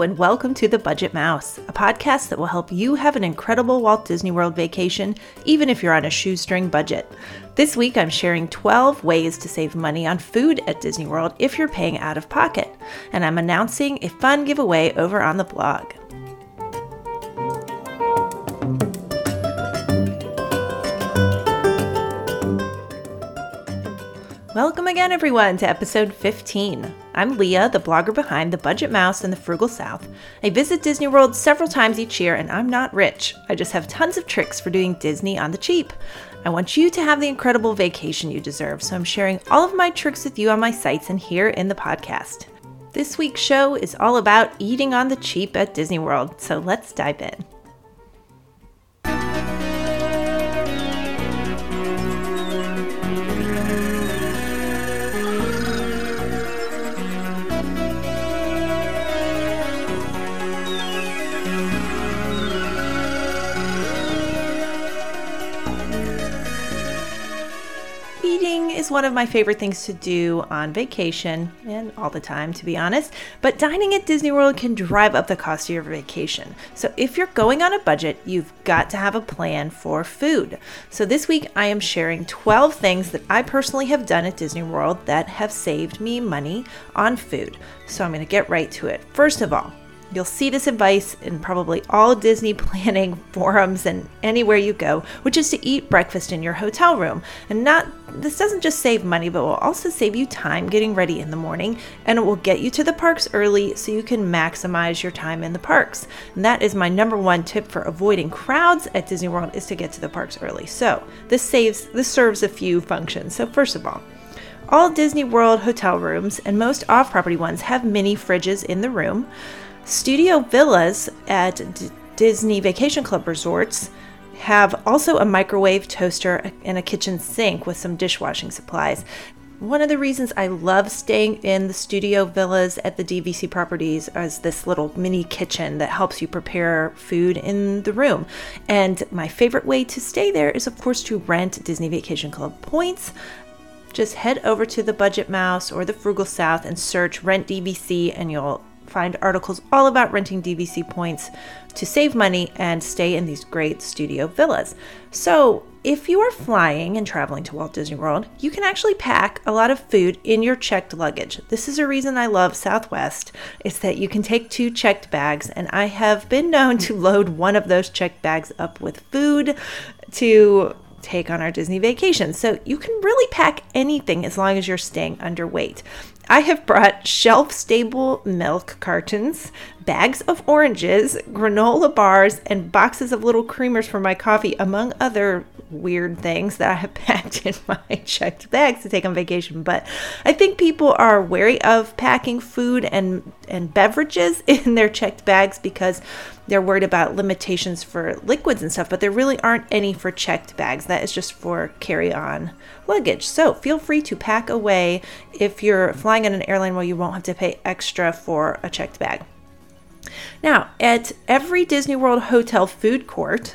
And welcome to The Budget Mouse, a podcast that will help you have an incredible Walt Disney World vacation, even if you're on a shoestring budget. This week, I'm sharing 12 ways to save money on food at Disney World if you're paying out of pocket, and I'm announcing a fun giveaway over on the blog. Welcome again, everyone, to episode 15. I'm Leah, the blogger behind The Budget Mouse and The Frugal South. I visit Disney World several times each year, and I'm not rich. I just have tons of tricks for doing Disney on the cheap. I want you to have the incredible vacation you deserve, so I'm sharing all of my tricks with you on my sites and here in the podcast. This week's show is all about eating on the cheap at Disney World, so let's dive in. One of my favorite things to do on vacation and all the time, to be honest. But dining at Disney World can drive up the cost of your vacation. So if you're going on a budget, you've got to have a plan for food. So this week, I am sharing 12 things that I personally have done at Disney World that have saved me money on food. So I'm going to get right to it. First of all, You'll see this advice in probably all Disney planning forums and anywhere you go, which is to eat breakfast in your hotel room. And not this doesn't just save money, but will also save you time getting ready in the morning and it will get you to the parks early so you can maximize your time in the parks. And that is my number one tip for avoiding crowds at Disney World is to get to the parks early. So, this saves this serves a few functions. So, first of all, all Disney World hotel rooms and most off-property ones have mini fridges in the room. Studio villas at D- Disney Vacation Club resorts have also a microwave toaster and a kitchen sink with some dishwashing supplies. One of the reasons I love staying in the studio villas at the DVC properties is this little mini kitchen that helps you prepare food in the room. And my favorite way to stay there is, of course, to rent Disney Vacation Club points. Just head over to the Budget Mouse or the Frugal South and search Rent DVC, and you'll find articles all about renting DVC points to save money and stay in these great studio villas. So, if you are flying and traveling to Walt Disney World, you can actually pack a lot of food in your checked luggage. This is a reason I love Southwest, is that you can take two checked bags, and I have been known to load one of those checked bags up with food to take on our Disney vacation. So you can really pack anything as long as you're staying underweight. I have brought shelf stable milk cartons, bags of oranges, granola bars, and boxes of little creamers for my coffee, among other weird things that I have packed in my checked bags to take on vacation. But I think people are wary of packing food and, and beverages in their checked bags because they're worried about limitations for liquids and stuff, but there really aren't any for checked bags. That is just for carry on luggage. So feel free to pack away if you're flying on an airline where you won't have to pay extra for a checked bag. Now, at every Disney World hotel food court,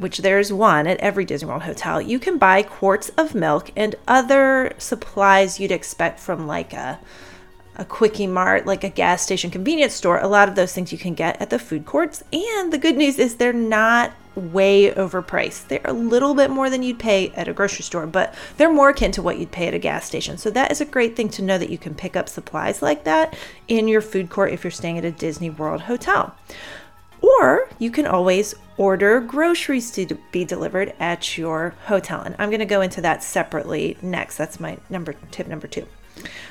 which there's one at every Disney World hotel, you can buy quarts of milk and other supplies you'd expect from like a a quickie mart, like a gas station convenience store. A lot of those things you can get at the food courts. And the good news is they're not way overpriced. They're a little bit more than you'd pay at a grocery store, but they're more akin to what you'd pay at a gas station. So that is a great thing to know that you can pick up supplies like that in your food court if you're staying at a Disney World hotel. Or you can always order groceries to be delivered at your hotel. And I'm going to go into that separately next. That's my number tip number 2.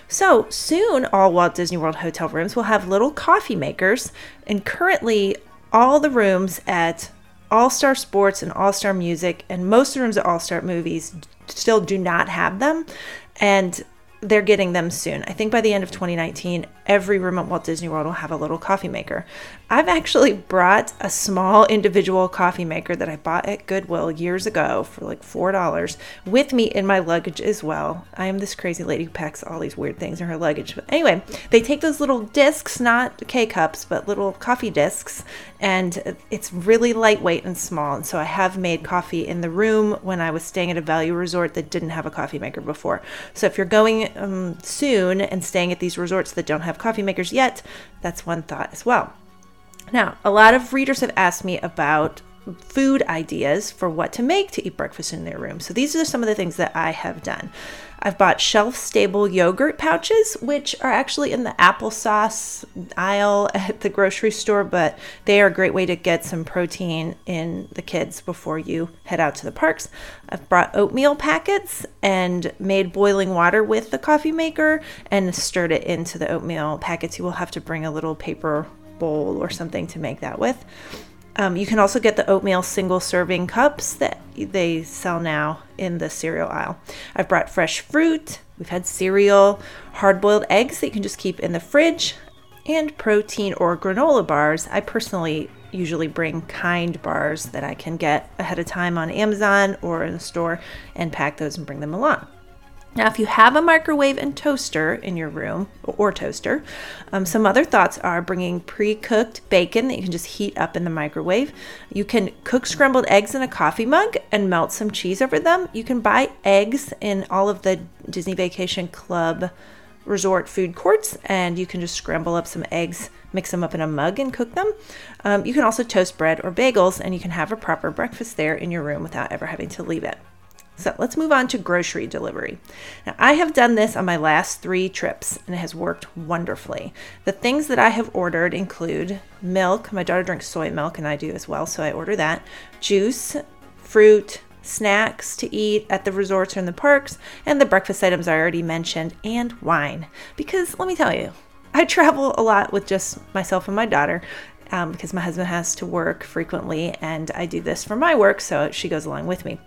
So soon, all Walt Disney World hotel rooms will have little coffee makers, and currently, all the rooms at All Star Sports and All Star Music, and most of the rooms at All Star Movies still do not have them. And they're getting them soon. I think by the end of 2019, every room at Walt Disney World will have a little coffee maker. I've actually brought a small individual coffee maker that I bought at Goodwill years ago for like $4 with me in my luggage as well. I am this crazy lady who packs all these weird things in her luggage. But anyway, they take those little discs, not K cups, but little coffee discs, and it's really lightweight and small. And so I have made coffee in the room when I was staying at a value resort that didn't have a coffee maker before. So if you're going um, soon and staying at these resorts that don't have coffee makers yet, that's one thought as well. Now, a lot of readers have asked me about food ideas for what to make to eat breakfast in their room. So these are some of the things that I have done. I've bought shelf stable yogurt pouches, which are actually in the applesauce aisle at the grocery store, but they are a great way to get some protein in the kids before you head out to the parks. I've brought oatmeal packets and made boiling water with the coffee maker and stirred it into the oatmeal packets. You will have to bring a little paper bowl or something to make that with. Um, you can also get the oatmeal single serving cups that they sell now in the cereal aisle. I've brought fresh fruit, we've had cereal, hard boiled eggs that you can just keep in the fridge, and protein or granola bars. I personally usually bring kind bars that I can get ahead of time on Amazon or in the store and pack those and bring them along. Now, if you have a microwave and toaster in your room or toaster, um, some other thoughts are bringing pre cooked bacon that you can just heat up in the microwave. You can cook scrambled eggs in a coffee mug and melt some cheese over them. You can buy eggs in all of the Disney Vacation Club resort food courts and you can just scramble up some eggs, mix them up in a mug, and cook them. Um, you can also toast bread or bagels and you can have a proper breakfast there in your room without ever having to leave it. So let's move on to grocery delivery. Now, I have done this on my last three trips and it has worked wonderfully. The things that I have ordered include milk. My daughter drinks soy milk and I do as well, so I order that. Juice, fruit, snacks to eat at the resorts or in the parks, and the breakfast items I already mentioned, and wine. Because let me tell you, I travel a lot with just myself and my daughter. Um, because my husband has to work frequently, and I do this for my work, so she goes along with me.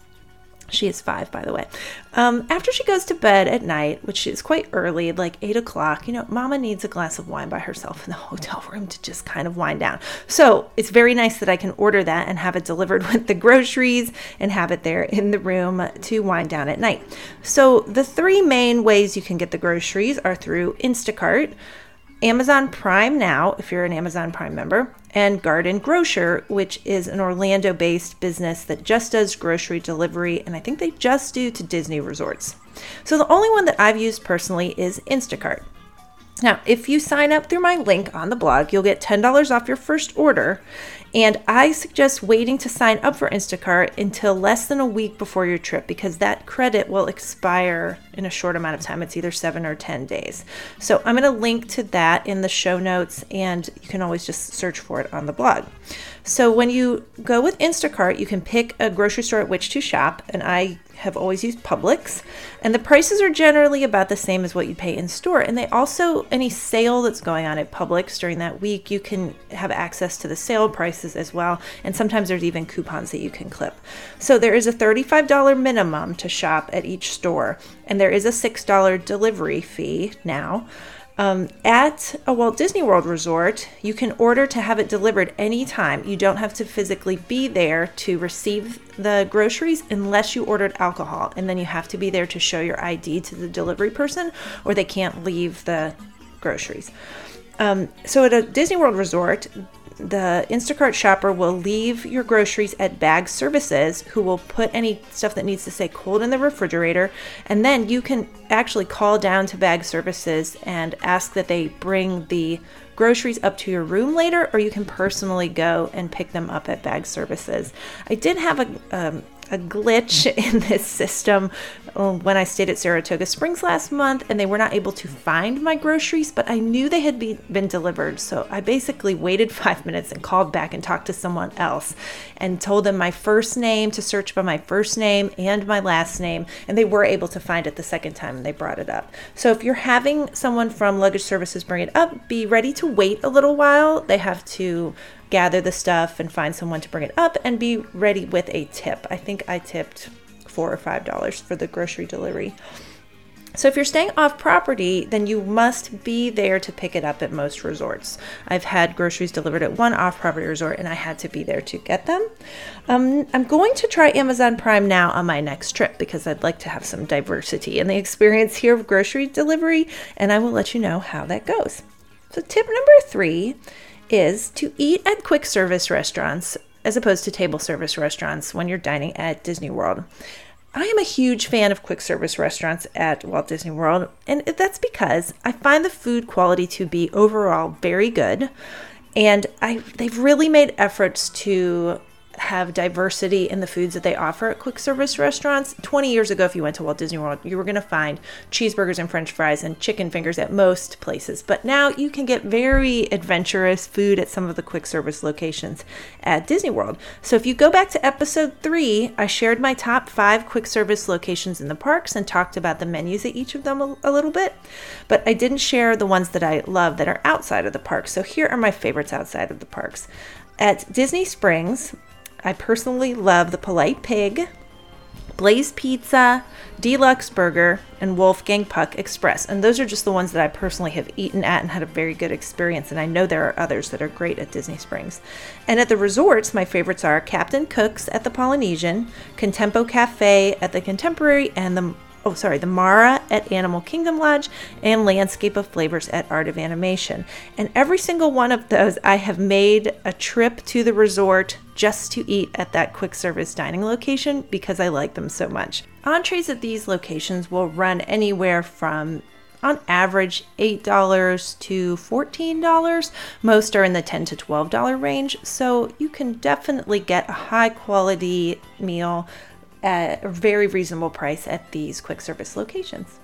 She is five, by the way. Um, after she goes to bed at night, which is quite early, like eight o'clock, you know, Mama needs a glass of wine by herself in the hotel room to just kind of wind down. So it's very nice that I can order that and have it delivered with the groceries and have it there in the room to wind down at night. So the three main ways you can get the groceries are through Instacart. Amazon Prime now, if you're an Amazon Prime member, and Garden Grocer, which is an Orlando based business that just does grocery delivery, and I think they just do to Disney resorts. So the only one that I've used personally is Instacart. Now, if you sign up through my link on the blog, you'll get $10 off your first order. And I suggest waiting to sign up for Instacart until less than a week before your trip because that credit will expire in a short amount of time. It's either seven or 10 days. So I'm going to link to that in the show notes and you can always just search for it on the blog. So when you go with Instacart, you can pick a grocery store at which to shop, and I have always used Publix, and the prices are generally about the same as what you pay in store. And they also any sale that's going on at Publix during that week, you can have access to the sale prices as well, and sometimes there's even coupons that you can clip. So there is a $35 minimum to shop at each store, and there is a $6 delivery fee now. Um, at a Walt Disney World resort, you can order to have it delivered anytime. You don't have to physically be there to receive the groceries unless you ordered alcohol. And then you have to be there to show your ID to the delivery person, or they can't leave the groceries. Um, so at a Disney World resort, the Instacart shopper will leave your groceries at bag services who will put any stuff that needs to stay cold in the refrigerator. And then you can actually call down to bag services and ask that they bring the groceries up to your room later or you can personally go and pick them up at bag services. I did have a um, a glitch in this system uh, when I stayed at Saratoga Springs last month and they were not able to find my groceries, but I knew they had be, been delivered. So I basically waited five minutes and called back and talked to someone else and told them my first name to search by my first name and my last name. And they were able to find it the second time and they brought it up. So if you're having someone from luggage services bring it up, be ready to wait a little while. They have to gather the stuff and find someone to bring it up and be ready with a tip. I think I tipped four or five dollars for the grocery delivery. So, if you're staying off property, then you must be there to pick it up at most resorts. I've had groceries delivered at one off property resort and I had to be there to get them. Um, I'm going to try Amazon Prime now on my next trip because I'd like to have some diversity in the experience here of grocery delivery, and I will let you know how that goes. So, tip number three is to eat at quick service restaurants as opposed to table service restaurants when you're dining at Disney World. I am a huge fan of quick service restaurants at Walt Disney World, and that's because I find the food quality to be overall very good. And I they've really made efforts to have diversity in the foods that they offer at quick service restaurants. 20 years ago, if you went to Walt Disney World, you were going to find cheeseburgers and french fries and chicken fingers at most places. But now you can get very adventurous food at some of the quick service locations at Disney World. So if you go back to episode three, I shared my top five quick service locations in the parks and talked about the menus at each of them a, a little bit. But I didn't share the ones that I love that are outside of the park. So here are my favorites outside of the parks. At Disney Springs, I personally love the Polite Pig, Blaze Pizza, Deluxe Burger, and Wolfgang Puck Express. And those are just the ones that I personally have eaten at and had a very good experience. And I know there are others that are great at Disney Springs. And at the resorts, my favorites are Captain Cook's at the Polynesian, Contempo Cafe at the Contemporary, and the oh sorry the mara at animal kingdom lodge and landscape of flavors at art of animation. And every single one of those i have made a trip to the resort just to eat at that quick service dining location because i like them so much. Entrees at these locations will run anywhere from on average $8 to $14. Most are in the $10 to $12 range, so you can definitely get a high quality meal at a very reasonable price at these quick service locations.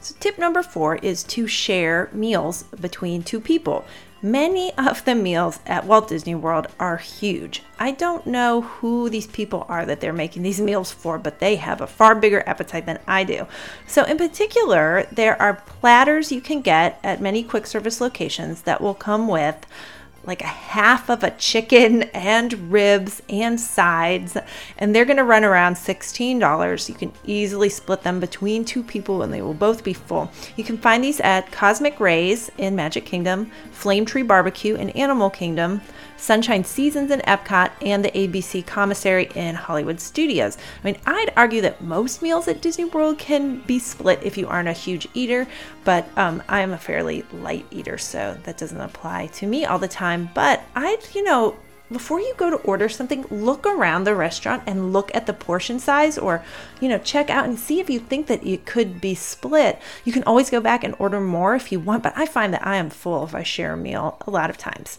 So, tip number four is to share meals between two people. Many of the meals at Walt Disney World are huge. I don't know who these people are that they're making these meals for, but they have a far bigger appetite than I do. So, in particular, there are platters you can get at many quick service locations that will come with like a half of a chicken and ribs and sides, and they're going to run around $16. You can easily split them between two people and they will both be full. You can find these at Cosmic Rays in Magic Kingdom, Flame Tree Barbecue in Animal Kingdom, Sunshine Seasons in Epcot, and the ABC Commissary in Hollywood Studios. I mean, I'd argue that most meals at Disney World can be split if you aren't a huge eater, but um, I'm a fairly light eater, so that doesn't apply to me all the time. But I'd, you know, before you go to order something, look around the restaurant and look at the portion size or, you know, check out and see if you think that it could be split. You can always go back and order more if you want, but I find that I am full if I share a meal a lot of times.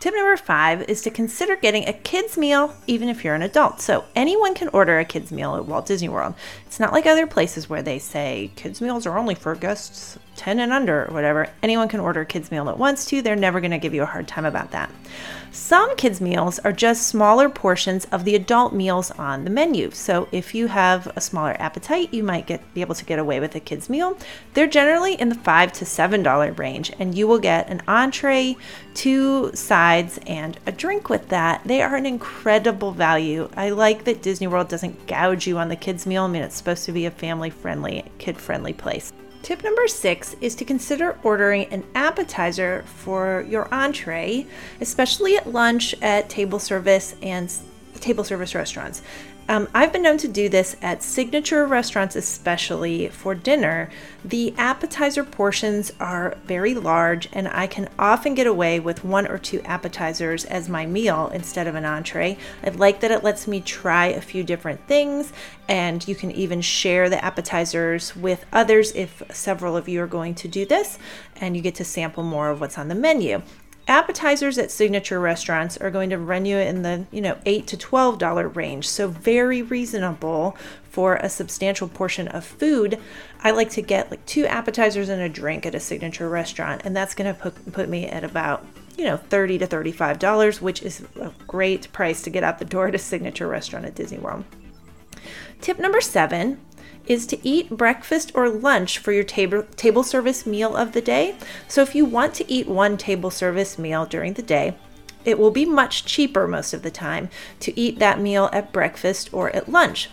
Tip number five is to consider getting a kids' meal even if you're an adult. So anyone can order a kids' meal at Walt Disney World. It's not like other places where they say kids' meals are only for guests 10 and under or whatever. Anyone can order a kids' meal at once too. They're never going to give you a hard time about that. Some kids' meals are just smaller portions of the adult meals on the menu. So if you have a smaller appetite, you might get be able to get away with a kids' meal. They're generally in the five to seven dollar range, and you will get an entree, two sides, and a drink with that. They are an incredible value. I like that Disney World doesn't gouge you on the kids' meal. I mean, it's supposed to be a family-friendly, kid-friendly place. Tip number six is to consider ordering an appetizer for your entree, especially at lunch at table service and table service restaurants. Um, I've been known to do this at signature restaurants, especially for dinner. The appetizer portions are very large, and I can often get away with one or two appetizers as my meal instead of an entree. I like that it lets me try a few different things, and you can even share the appetizers with others if several of you are going to do this, and you get to sample more of what's on the menu appetizers at signature restaurants are going to run you in the you know 8 to 12 dollar range. So very reasonable for a substantial portion of food. I like to get like two appetizers and a drink at a signature restaurant and that's going to put, put me at about you know 30 to 35 dollars which is a great price to get out the door at a signature restaurant at disney world. Tip number seven is to eat breakfast or lunch for your table, table service meal of the day. So if you want to eat one table service meal during the day, it will be much cheaper most of the time to eat that meal at breakfast or at lunch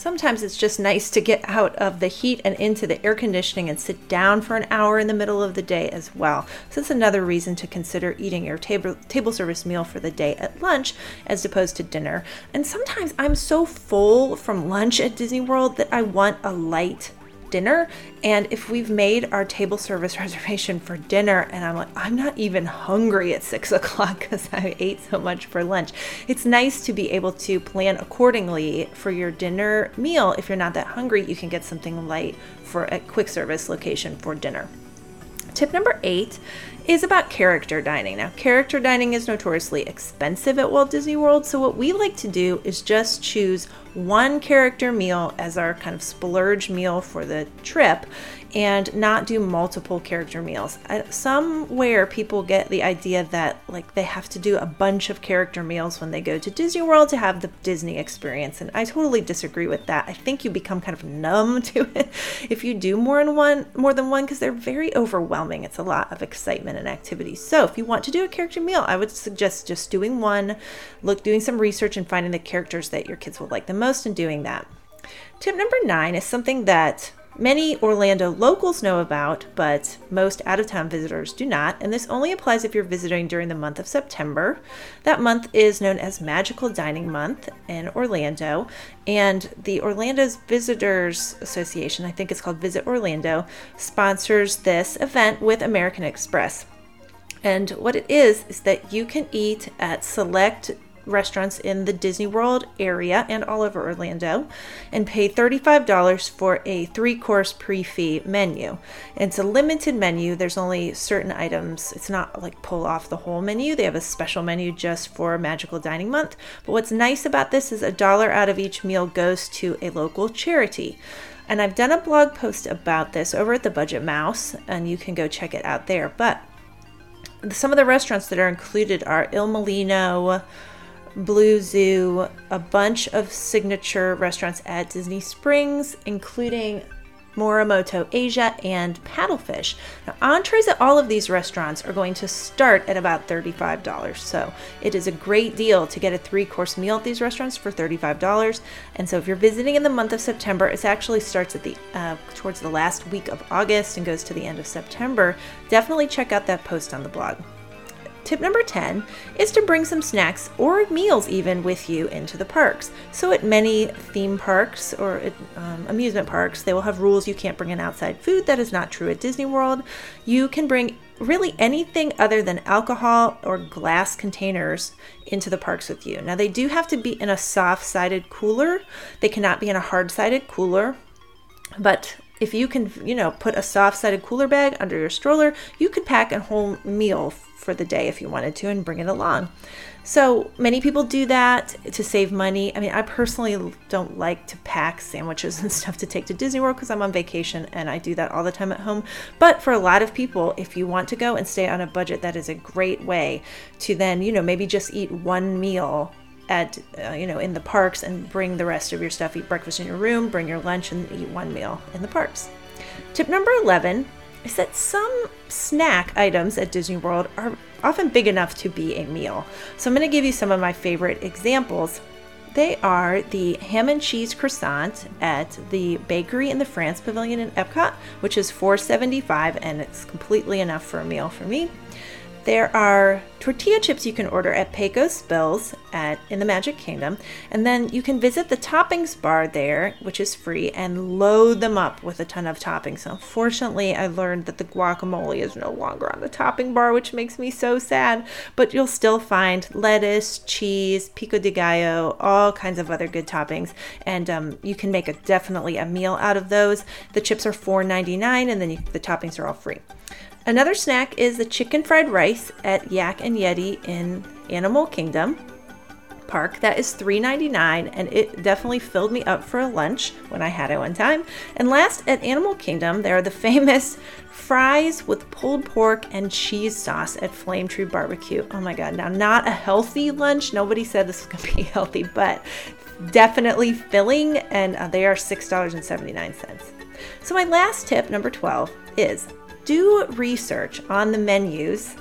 Sometimes it's just nice to get out of the heat and into the air conditioning and sit down for an hour in the middle of the day as well. So that's another reason to consider eating your table table service meal for the day at lunch as opposed to dinner. And sometimes I'm so full from lunch at Disney World that I want a light dinner. And if we've made our table service reservation for dinner and I'm like, I'm not even hungry at six o'clock because I ate so much for lunch, it's nice to be able to plan accordingly for your dinner meal. If you're not that hungry, you can get something light for a quick service location for dinner. Tip number eight is about character dining. Now, character dining is notoriously expensive at Walt Disney World, so what we like to do is just choose one character meal as our kind of splurge meal for the trip and not do multiple character meals. Somewhere people get the idea that like they have to do a bunch of character meals when they go to Disney World to have the Disney experience and I totally disagree with that. I think you become kind of numb to it if you do more than one more than one because they're very overwhelming. It's a lot of excitement and activity. So, if you want to do a character meal, I would suggest just doing one, look doing some research and finding the characters that your kids will like the most and doing that. Tip number 9 is something that Many Orlando locals know about, but most out of town visitors do not, and this only applies if you're visiting during the month of September. That month is known as Magical Dining Month in Orlando, and the Orlando's Visitors Association, I think it's called Visit Orlando, sponsors this event with American Express. And what it is, is that you can eat at select restaurants in the Disney World area and all over Orlando and pay $35 for a three course prix fixe menu. It's a limited menu, there's only certain items. It's not like pull off the whole menu, they have a special menu just for Magical Dining Month. But what's nice about this is a dollar out of each meal goes to a local charity. And I've done a blog post about this over at the Budget Mouse, and you can go check it out there. But some of the restaurants that are included are Il Mulino, Blue Zoo, a bunch of signature restaurants at Disney Springs, including Morimoto Asia and Paddlefish. Now, entrees at all of these restaurants are going to start at about $35. So it is a great deal to get a three course meal at these restaurants for $35. And so if you're visiting in the month of September, it actually starts at the uh, towards the last week of August and goes to the end of September. Definitely check out that post on the blog. Tip number 10 is to bring some snacks or meals even with you into the parks. So, at many theme parks or um, amusement parks, they will have rules you can't bring in outside food. That is not true at Disney World. You can bring really anything other than alcohol or glass containers into the parks with you. Now, they do have to be in a soft sided cooler, they cannot be in a hard sided cooler. But if you can, you know, put a soft sided cooler bag under your stroller, you could pack a whole meal for the day if you wanted to and bring it along. So many people do that to save money. I mean, I personally don't like to pack sandwiches and stuff to take to Disney World because I'm on vacation and I do that all the time at home. But for a lot of people, if you want to go and stay on a budget, that is a great way to then, you know, maybe just eat one meal at uh, you know in the parks and bring the rest of your stuff eat breakfast in your room bring your lunch and eat one meal in the parks tip number 11 is that some snack items at Disney World are often big enough to be a meal. So I'm going to give you some of my favorite examples. They are the ham and cheese croissant at the bakery in the France Pavilion in Epcot, which is $4.75 and it's completely enough for a meal for me. There are tortilla chips you can order at Pecos Bills at in the Magic Kingdom, and then you can visit the toppings bar there, which is free, and load them up with a ton of toppings. Unfortunately, I learned that the guacamole is no longer on the topping bar, which makes me so sad. But you'll still find lettuce, cheese, pico de gallo, all kinds of other good toppings, and um, you can make a definitely a meal out of those. The chips are $4.99, and then you, the toppings are all free. Another snack is the chicken fried rice at Yak and Yeti in Animal Kingdom Park. That is $3.99 and it definitely filled me up for a lunch when I had it one time. And last at Animal Kingdom, there are the famous fries with pulled pork and cheese sauce at Flame Tree Barbecue. Oh my god, now not a healthy lunch. Nobody said this was going to be healthy, but definitely filling and uh, they are $6.79. So my last tip, number 12, is do research on the menus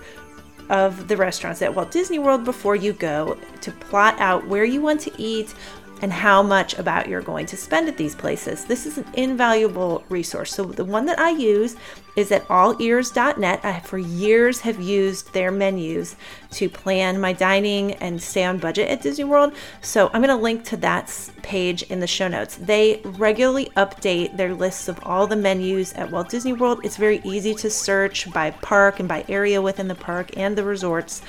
of the restaurants at Walt Disney World before you go to plot out where you want to eat and how much about you're going to spend at these places. This is an invaluable resource. So the one that I use is at allears.net. I for years have used their menus to plan my dining and stay on budget at Disney World. So I'm going to link to that page in the show notes. They regularly update their lists of all the menus at Walt Disney World. It's very easy to search by park and by area within the park and the resorts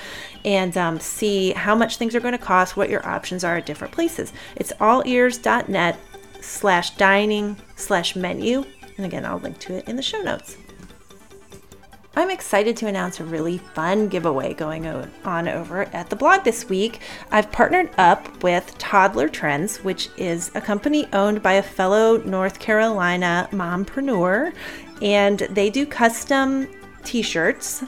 and um, see how much things are going to cost, what your options are at different places. It's allears.net slash dining slash menu. And again, I'll link to it in the show notes. I'm excited to announce a really fun giveaway going on over at the blog this week. I've partnered up with Toddler Trends, which is a company owned by a fellow North Carolina mompreneur, and they do custom t shirts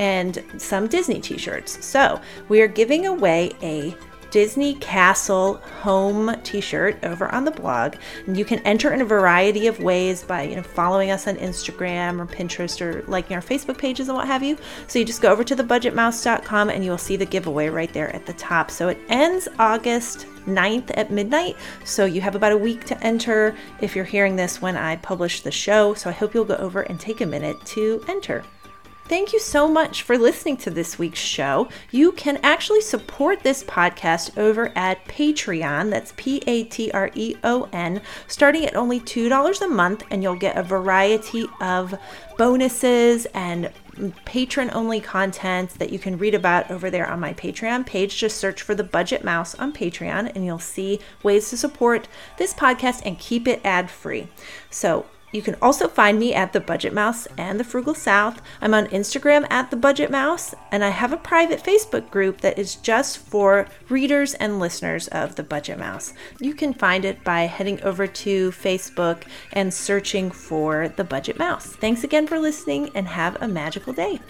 and some Disney t shirts. So we are giving away a Disney Castle home t-shirt over on the blog. And you can enter in a variety of ways by, you know, following us on Instagram or Pinterest or liking our Facebook pages and what have you. So you just go over to thebudgetmouse.com and you will see the giveaway right there at the top. So it ends August 9th at midnight. So you have about a week to enter if you're hearing this when I publish the show. So I hope you'll go over and take a minute to enter. Thank you so much for listening to this week's show. You can actually support this podcast over at Patreon. That's P A T R E O N, starting at only $2 a month, and you'll get a variety of bonuses and patron only content that you can read about over there on my Patreon page. Just search for the Budget Mouse on Patreon, and you'll see ways to support this podcast and keep it ad free. So, you can also find me at The Budget Mouse and The Frugal South. I'm on Instagram at The Budget Mouse, and I have a private Facebook group that is just for readers and listeners of The Budget Mouse. You can find it by heading over to Facebook and searching for The Budget Mouse. Thanks again for listening, and have a magical day.